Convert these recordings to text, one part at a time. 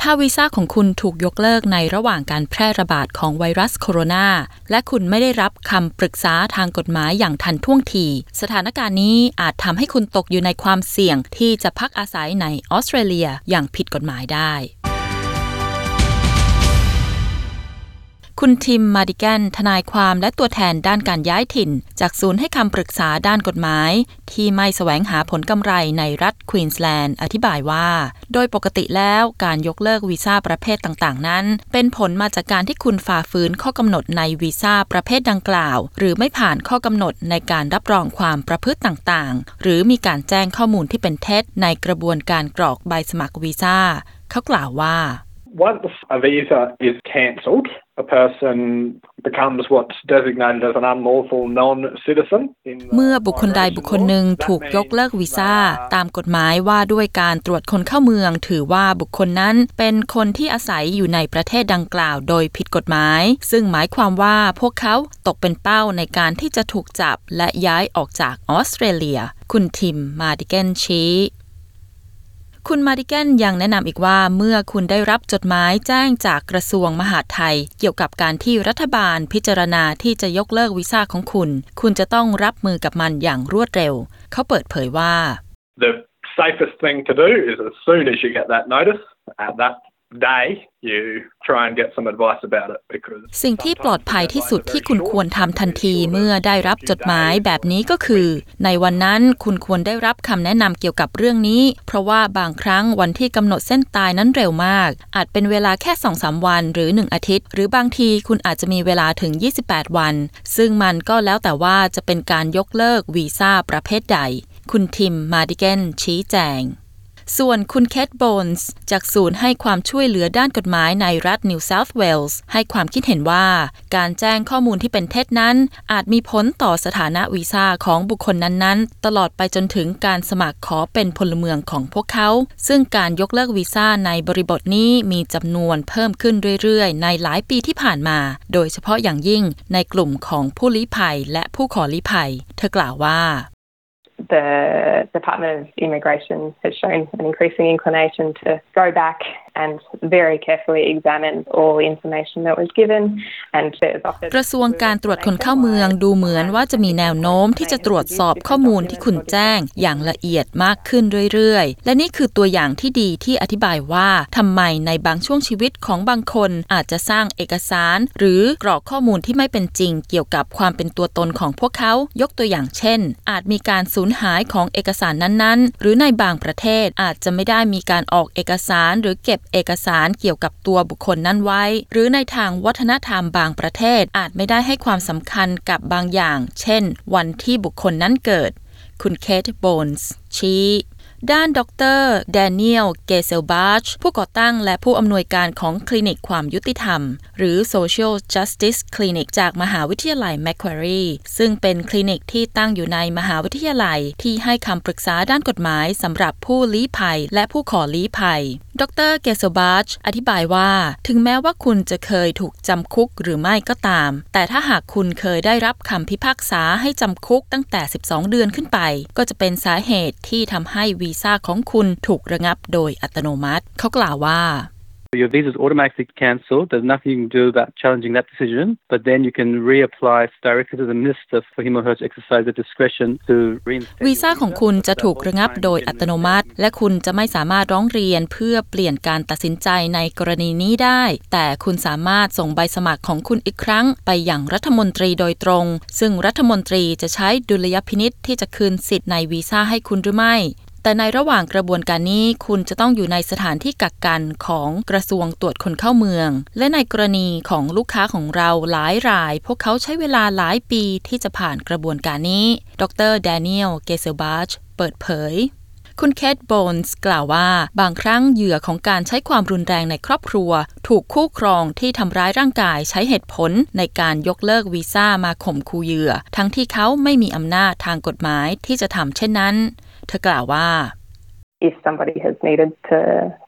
ถ้าวีซ่าของคุณถูกยกเลิกในระหว่างการแพร่ระบาดของไวรัสโคโรนา และคุณไม่ได้รับคำปรึกษาทางกฎหมายอย่างทันท่วงที สถานการณ์นี้อาจทำให้คุณตกอยู่ในความเสี่ยงที่จะพักอาศัยในออสเตรเลียอย่างผิดกฎหมายได้ คุณทิมมาดิแกนทนายความและตัวแทนด้านการย้ายถิ่น จากศูนย์ให้คำปรึกษาด้านกฎหมาย ที่ไม่แสวงหาผลกำไรในรัฐควีนสแลนด์อธิบายว่า โดยปกติแล้วการยกเลิกวีซ่าประเภทต่างๆ นั้น เป็นผลมาจากการที่คุณฝ่าฝืนข้อกำหนดในวีซ่าประเภทดังกล่าว หรือไม่ผ่านข้อกำหนดในการรับรองความประพฤติต่างๆ หรือมีการแจ้งข้อมูลที่เป็นเท็จในกระบวนการกรอกใบสมัครวีซ่าเขากล่าวว่า Once a visa is cancelled, a person becomes what's designated as an unlawful non-citizen. เมื่อบุคคลใดบุคคลหนึ่งถูกยกเลิกวีซ่า ตามกฎหมายว่าด้วยการตรวจคนเข้าเมือง ถือว่าบุคคลนั้นเป็นคนที่อาศัยอยู่ในประเทศดังกล่าวโดยผิดกฎหมาย ซึ่งหมายความว่าพวกเขาตกเป็นเป้าในการที่จะถูกจับและย้ายออกจากออสเตรเลีย คุณทิมมาดิเกนชี้ คุณมาดิแกนยังแนะนำอีกว่าเมื่อคุณได้รับจดหมายแจ้งจากกระทรวงมหาดไทย เกี่ยวกับการที่รัฐบาลพิจารณาที่จะยกเลิกวีซ่าของคุณ คุณจะต้องรับมือกับมันอย่างรวดเร็ว เขาเปิดเผยว่า The safest thing to do is as soon as you get that notice, at that day, you try and get some advice about it because สิ่งที่ปลอดภัยที่สุดที่คุณควรทำทันทีเมื่อได้รับจดหมายแบบนี้ก็คือ ในวันนั้นคุณควรได้รับคำแนะนำเกี่ยวกับเรื่องนี้ เพราะว่าบางครั้งวันที่กำหนดเส้นตายนั้นเร็วมาก อาจเป็นเวลาแค่2-3วันหรือ 1 อาทิตย์ หรือบางทีคุณอาจจะมีเวลาถึง 28 วัน ซึ่งมันก็แล้วแต่ว่าจะเป็นการยกเลิกวีซ่าประเภทใด คุณทิมมาดิเกนชี้แจง ส่วนคุณเคทโบนส์จากศูนย์ให้ความช่วยเหลือด้านกฎหมายในรัฐนิวเซาท์เวลส์ให้ความคิดเห็นว่า การแจ้งข้อมูลที่เป็นเท็จนั้น อาจมีผลต่อสถานะวีซ่าของบุคคลนั้นๆ ตลอดไปจนถึงการสมัครขอเป็นพลเมืองของพวกเขา ซึ่งการยกเลิกวีซ่าในบริบทนี้มีจำนวนเพิ่มขึ้นเรื่อยๆ ในหลายปีที่ผ่านมา โดยเฉพาะอย่างยิ่งในกลุ่มของผู้ลี้ภัยและผู้ขอลี้ภัย เธอกล่าวว่า the Department of Immigration has shown an increasing inclination to go back and very carefully examine all the information that was given and กระทรวงการตรวจคนเข้าเมืองดูเหมือนว่าจะมีแนวโน้มที่จะตรวจสอบข้อมูลที่คุณแจ้งอย่างละเอียดมากขึ้นเรื่อยๆ และนี่คือตัวอย่างที่ดีที่อธิบายว่าทำไมในบางช่วงชีวิตของบางคนอาจจะสร้างเอกสาร หรือกรอกข้อมูลที่ไม่เป็นจริง เกี่ยวกับความเป็นตัวตนของพวกเขา ยกตัวอย่างเช่น อาจมีการสูญหายของเอกสารนั้นๆ หรือในบางประเทศอาจจะไม่ได้มีการออกเอกสารหรือเก็บเอกสารเกี่ยวกับตัวบุคคลนั้นไว้ หรือในทางวัฒนธรรมบางประเทศอาจไม่ได้ให้ความสำคัญกับบางอย่าง เช่น วันที่บุคคลนั้นเกิด คุณเคทโบนส์ชี้ ด้านดรแดเนียล เกเซลบาช ผู้ก่อตั้งและผู้อำนวยการของคลินิกความยุติธรรม หรือ Social Justice Clinic จากมหาวิทยาลัย Macquarie ซึ่งเป็นคลินิกที่ตั้งอยู่ในมหาวิทยาลัย ที่ให้คำปรึกษาด้านกฎหมายสำหรับผู้ลี้ภัย และผู้ขอลี้ภัย ดรเกเซลบาช อธิบายว่า ถึงแม้ว่าคุณจะเคยถูกจำคุกหรือไม่ก็ตาม แต่ถ้าหากคุณเคยได้รับคำพิพากษาให้จำคุกตั้งแต่ 12 เดือนขึ้นไป ก็จะเป็นสาเหตุที่ทำให้วีซ่าของคุณถูกระงับโดยอัตโนมัติ เขากล่าวว่า Your visa is automatically cancelled. There's nothing you can do about challenging that decision, but then you can reapply directly to the minister for him or her to exercise their discretion to reinstate. วีซ่าของคุณจะถูกระงับโดยอัตโนมัติ และคุณจะไม่สามารถร้องเรียนเพื่อเปลี่ยนการตัดสินใจในกรณีนี้ได้ แต่คุณสามารถส่งใบสมัครของคุณอีกครั้ง ไปยังรัฐมนตรีโดยตรง ซึ่งรัฐมนตรีจะใช้ดุลยพินิษที่จะคืนสิทธิ์ในวีซ่าให้คุณหรือไม่ แต่ในระหว่างกระบวนการนี้คุณจะต้องอยู่ในสถานที่กักกันของกระทรวงตรวจคนเข้าเมือง และในกรณีของลูกค้าของเราหลายราย พวกเขาใช้เวลาหลายปีที่จะผ่านกระบวนการนี้ ดรแดเนียล เกเซลบาชเปิดเผยคุณเคทโบนส์กล่าวว่า บางครั้งเหยื่อของการใช้ความรุนแรงในครอบครัว ถูกคู่ครองที่ทำร้ายร่างกายใช้เหตุผลในการยกเลิกวีซ่ามาข่มขู่เหยื่อ ทั้งที่เขาไม่มีอำนาจทางกฎหมายที่จะทำเช่นนั้น เธอกล่าวว่า if somebody has needed to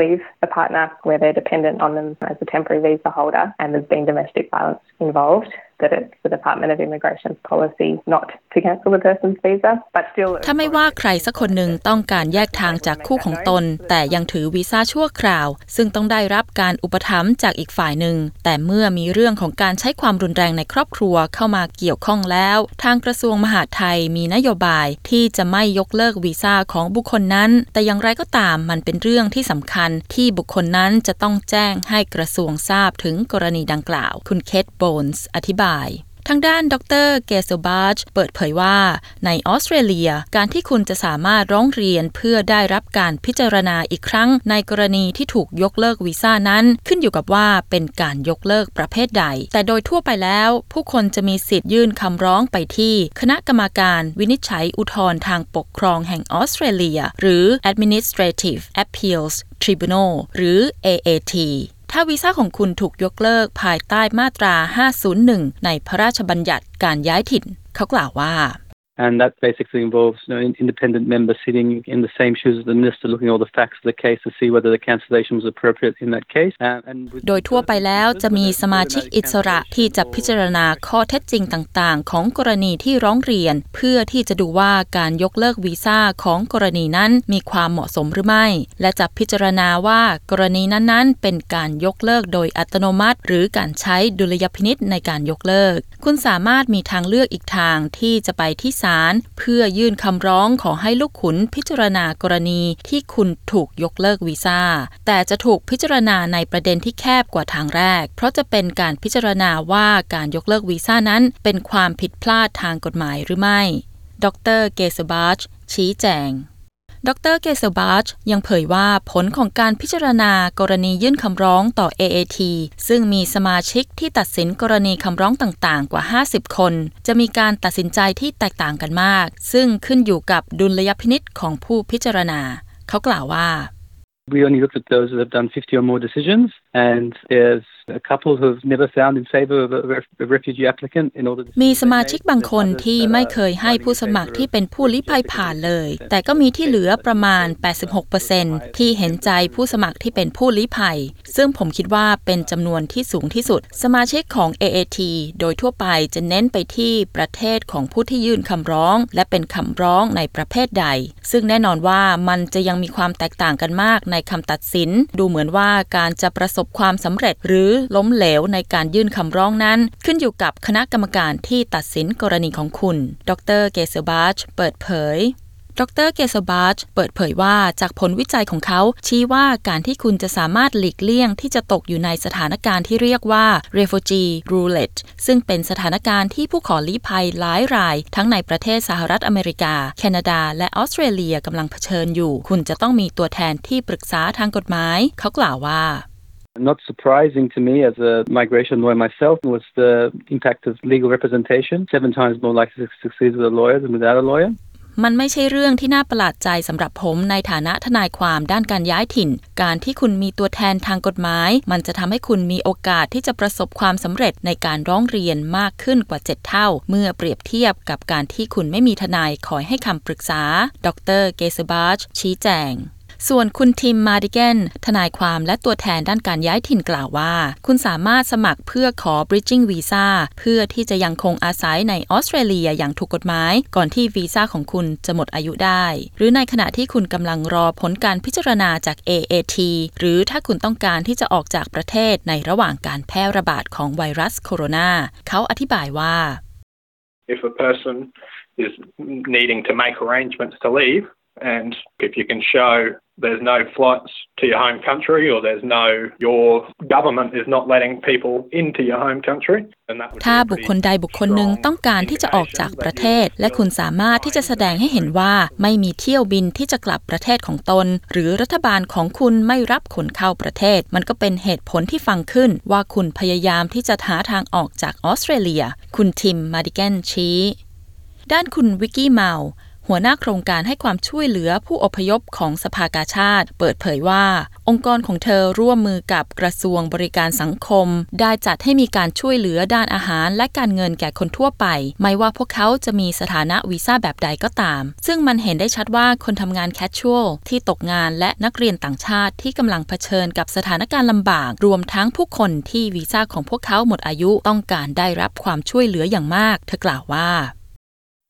leave a partner where they're dependent on them as a temporary visa holder and there's been domestic violence involved, that it's the Department of Immigration's policy not to cancel the person's visa, but still. ถ้าไม่ว่าใครสักคนหนึ่งต้องการแยกทางจากคู่ของตน แต่ยังถือวีซ่าชั่วคราว ซึ่งต้องได้รับการอุปถัมภ์จากอีกฝ่ายหนึ่ง แต่เมื่อมีเรื่องของการใช้ความรุนแรงในครอบครัวเข้ามาเกี่ยวข้องแล้ว ทางกระทรวงมหาดไทยมีนโยบายที่จะไม่ยกเลิกวีซ่าของบุคคลนั้น แต่อย่างไรก็ตามมันเป็นเรื่องที่สำคัญที่บุคคลนั้นจะต้องแจ้งให้กระทรวงทราบถึงกรณีดังกล่าว คุณเคทโบนส์อธิบาย ทางด้านดรเกเซบาชเปิดเผยว่า ในออสเตรเลีย การที่คุณจะสามารถร้องเรียนเพื่อได้รับการพิจารณาอีกครั้ง ในกรณีที่ถูกยกเลิกวีซ่านั้น ขึ้นอยู่กับว่าเป็นการยกเลิกประเภทใด แต่โดยทั่วไปแล้ว ผู้คนจะมีสิทธิ์ยื่นคำร้องไปที่ คณะกรรมการวินิจฉัยอุทธรณ์ทางปกครองแห่งออสเตรเลีย หรือ Administrative Appeals Tribunal หรือ AAT ถ้าวีซ่าของคุณถูกยกเลิกภายใต้มาตรา 501 ในพระราชบัญญัติการย้ายถิ่น เขากล่าวว่า And that basically involves you know, an independent member sitting in the same shoes as the minister, looking at all the facts of the case to see whether the cancellation was appropriate in that case. And, โดยทั่วไปแล้วจะมีสมาชิกอิสระที่จะพิจารณาข้อเท็จจริงต่างๆ ของกรณีที่ร้องเรียน เพื่อที่จะดูว่าการยกเลิกวีซ่าของกรณีนั้นมีความเหมาะสมหรือไม่ และจะพิจารณาว่ากรณีนั้นๆ เป็นการยกเลิกโดยอัตโนมัติ หรือการใช้ดุลยพินิษในการยกเลิก คุณสามารถมีทางเลือกอีกทางที่จะไปที่ศาลเพื่อยื่นคำร้องขอให้ลูกขุนพิจารณากรณีที่คุณถูกยกเลิกวีซ่า แต่จะถูกพิจารณาในประเด็นที่แคบกว่าทางแรก เพราะจะเป็นการพิจารณาว่าการยกเลิกวีซ่านั้น เป็นความผิดพลาดทางกฎหมายหรือไม่ ดร เกสบาชชี้แจง ดรเกเซบาชยังเผยว่าผลของการพิจารณากรณียื่นคำร้องต่อ AAT ซึ่งมีสมาชิกที่ตัดสินกรณีคำร้องต่างๆ กว่า 50 คน จะมีการตัดสินใจที่แตกต่างกันมาก ซึ่งขึ้นอยู่กับดุลยพินิษของผู้พิจารณา เขากล่าวว่า We only looked at those that have done 50 or more decisions, and there's a couple who've never found in favor of a, ref- a refugee applicant in order to. มีสมาชิกบางคนที่ไม่เคยให้ผู้สมัครที่เป็นผู้ลี้ภัยผ่านเลย แต่ก็มีที่เหลือประมาณ 86%ที่เห็นใจผู้สมัครที่เป็นผู้ลี้ภัย ซึ่งผมคิดว่าเป็นจำนวนที่สูงที่สุด สมาชิกของ AAT โดยทั่วไปจะเน้นไปที่ประเทศของผู้ที่ยื่นคำร้อง และเป็นคำร้องในประเภทใด ซึ่งแน่นอนว่ามันจะยังมีความแตกต่างกันมากในคำตัดสิน ดูเหมือนว่าการจะประสบความสำเร็จหรือล้มเหลวในการยื่นคำร้องนั้น ขึ้นอยู่กับคณะกรรมการที่ตัดสินกรณีของคุณ ดรเกเซบาชเปิดเผยดรเกเซบาชเปิดเผยว่าจากผลวิจัยของเขา ชี้ว่าการที่คุณจะสามารถหลีกเลี่ยงที่จะตกอยู่ในสถานการณ์ที่เรียกว่า refugee roulette ซึ่งเป็นสถานการณ์ที่ผู้ขอลี้ภัยหลายราย ทั้งในประเทศสหรัฐอเมริกา แคนาดา และออสเตรเลียกำลังเผชิญอยู่ คุณจะต้องมีตัวแทนที่ปรึกษาทางกฎหมาย เขากล่าวว่า Not surprising to me as a migration lawyer myself was the impact of legal representation. Seven times more likely to succeed with a lawyer than without a lawyer. มันไม่ใช่เรื่องที่น่าประหลาดใจสำหรับผมในฐานะทนายความด้านการย้ายถิ่น การที่คุณมีตัวแทนทางกฎหมาย มันจะทำให้คุณมีโอกาสที่จะประสบความสำเร็จในการร้องเรียนมากขึ้นกว่า 7 เท่า เมื่อเปรียบเทียบกับการที่คุณไม่มีทนายคอยให้คำปรึกษา ดร เกซบาชชี้แจง ส่วนคุณทิมมาดิเกนทนายความและตัวแทนด้านการย้ายถิ่นกล่าวว่า คุณสามารถสมัครเพื่อขอ bridging visa เพื่อที่จะยังคงอาศัยในออสเตรเลียอย่างถูกกฎหมาย ก่อนที่วีซ่าของคุณจะหมดอายุได้ หรือในขณะที่คุณกำลังรอผลการพิจารณาจาก AAT หรือถ้าคุณต้องการที่จะออกจากประเทศในระหว่างการแพร่ระบาดของไวรัสโคโรนาเขาอธิบายว่า If a person is needing to make arrangements to leave, and if you can show there's no flights to your home country or there's no your government is not letting people into your home country then that would ถ้า be a บุค pretty คลใดบุคคลหนึ่ง strong ต้องการที่จะออกจากประเทศ และคุณสามารถที่จะแสดงให้เห็นว่าไม่มีเที่ยวบินที่จะกลับประเทศของตน หรือรัฐบาลของคุณไม่รับคนเข้าประเทศ มันก็เป็นเหตุผลที่ฟังขึ้นว่าคุณพยายามที่จะหาทางออกจากออสเตรเลีย คุณทิมมาดิแกนชี้ ด้านคุณวิกกี้เมา หัวหน้าโครงการให้ความช่วยเหลือผู้อพยพของสภากาชาติ เปิดเผยว่า องค์กรของเธอร่วมมือกับกระทรวงบริการสังคม ได้จัดให้มีการช่วยเหลือด้านอาหารและการเงินแก่คนทั่วไป ไม่ว่าพวกเขาจะมีสถานะวีซ่าแบบใดก็ตาม ซึ่งมันเห็นได้ชัดว่าคนทำงานแคชชวลที่ตกงานและนักเรียนต่างชาติที่กำลังเผชิญกับสถานการณ์ลำบาก รวมทั้งผู้คนที่วีซ่าของพวกเขาหมดอายุต้องการได้รับความช่วยเหลืออย่างมาก เธอกล่าวว่า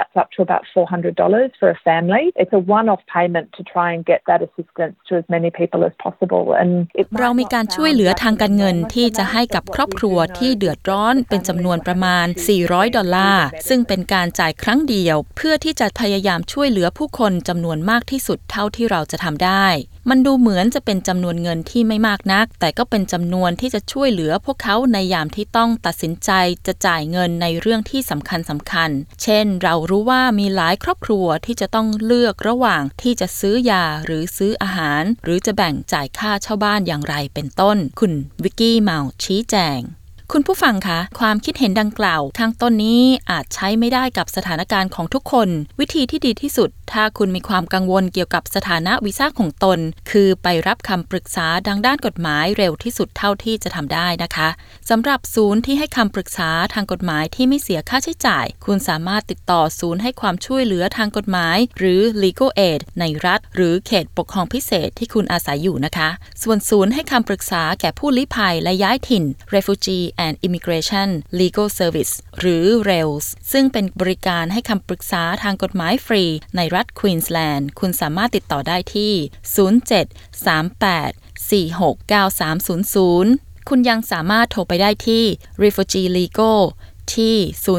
That's up to about $400 for a family. It's a one off payment to try and get that assistance to as many people as possible. And เรามีการช่วยเหลือทางการเงินที่จะให้กับครอบครัวที่เดือดร้อนเป็นจำนวนประมาณ 400 ดอลลาร์ ซึ่งเป็นการจ่ายครั้งเดียว เพื่อที่จะพยายามช่วยเหลือผู้คนจำนวนมากที่สุดเท่าที่เราจะทำได้มันดูเหมือนจะเป็นจำนวนเงินที่ไม่มากนัก แต่ก็เป็นจำนวนที่จะช่วยเหลือพวกเขาในยามที่ต้องตัดสินใจจะจ่ายเงินในเรื่องที่สำคัญสำคัญ เช่น เรารู้ว่ามีหลายครอบครัวที่จะต้องเลือกระหว่างที่จะซื้อยาหรือซื้ออาหาร หรือจะแบ่งจ่ายค่าเช่าบ้านอย่างไรเป็นต้น คุณวิกกี้เมาชี้แจง คุณผู้ฟังคะความคิดเห็นดังกล่าวข้างต้นนี้อาจใช้ไม่ได้กับสถานการณ์ของทุกคน วิธีที่ดีที่สุด ถ้าคุณมีความกังวลเกี่ยวกับสถานะวีซ่าของตน คือไปรับคำปรึกษาดังด้านกฎหมายเร็วที่สุดเท่าที่จะทำได้นะคะสำหรับศูนย์ที่ให้คำปรึกษาทางกฎหมายที่ไม่เสียค่าใช้จ่าย คุณสามารถติดต่อศูนย์ให้ความช่วยเหลือทางกฎหมาย หรือ legal aid ในรัฐ หรือเขตปกครองพิเศษที่คุณอาศัยอยู่นะคะ ส่วนศูนย์ให้คำปรึกษาแก่ผู้ลี้ภัยและย้ายถิ่น refugee and immigration legal service หรือ RAILS ซึ่งเป็นบริการให้คำปรึกษาทางกฎหมายฟรี ในรัฐควีนส์แลนด์ คุณสามารถติดต่อได้ที่ 0738469300 คุณยังสามารถโทรไปได้ที่ Refugee Legal ที่ 03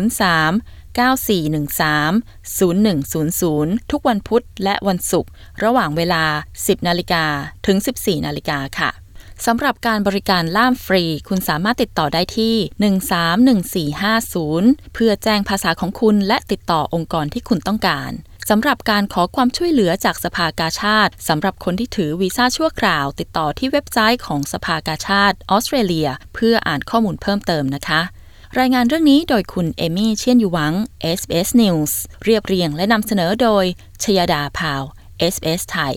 9413-0100 ทุกวันพุธและวันศุกร์ระหว่างเวลา 10 นาฬิกาถึง 14 นาฬิกาค่ะ สำหรับการบริการล่ามฟรี คุณสามารถติดต่อได้ที่ 131450 เพื่อแจ้งภาษาของคุณและติดต่อองค์กรที่คุณต้องการสำหรับการขอความช่วยเหลือจากสภากาชาติสำหรับคนที่ถือวีซ่าชั่วคราว ติดต่อที่เว็บไซต์ของสภากาชาติออสเตรเลีย เพื่ออ่านข้อมูลเพิ่มเติมนะคะ รายงานเรื่องนี้โดยคุณเอมี่เชียนยูหวัง SBS News เรียบเรียงและนำเสนอโดยชยดาพาว SBS ไทย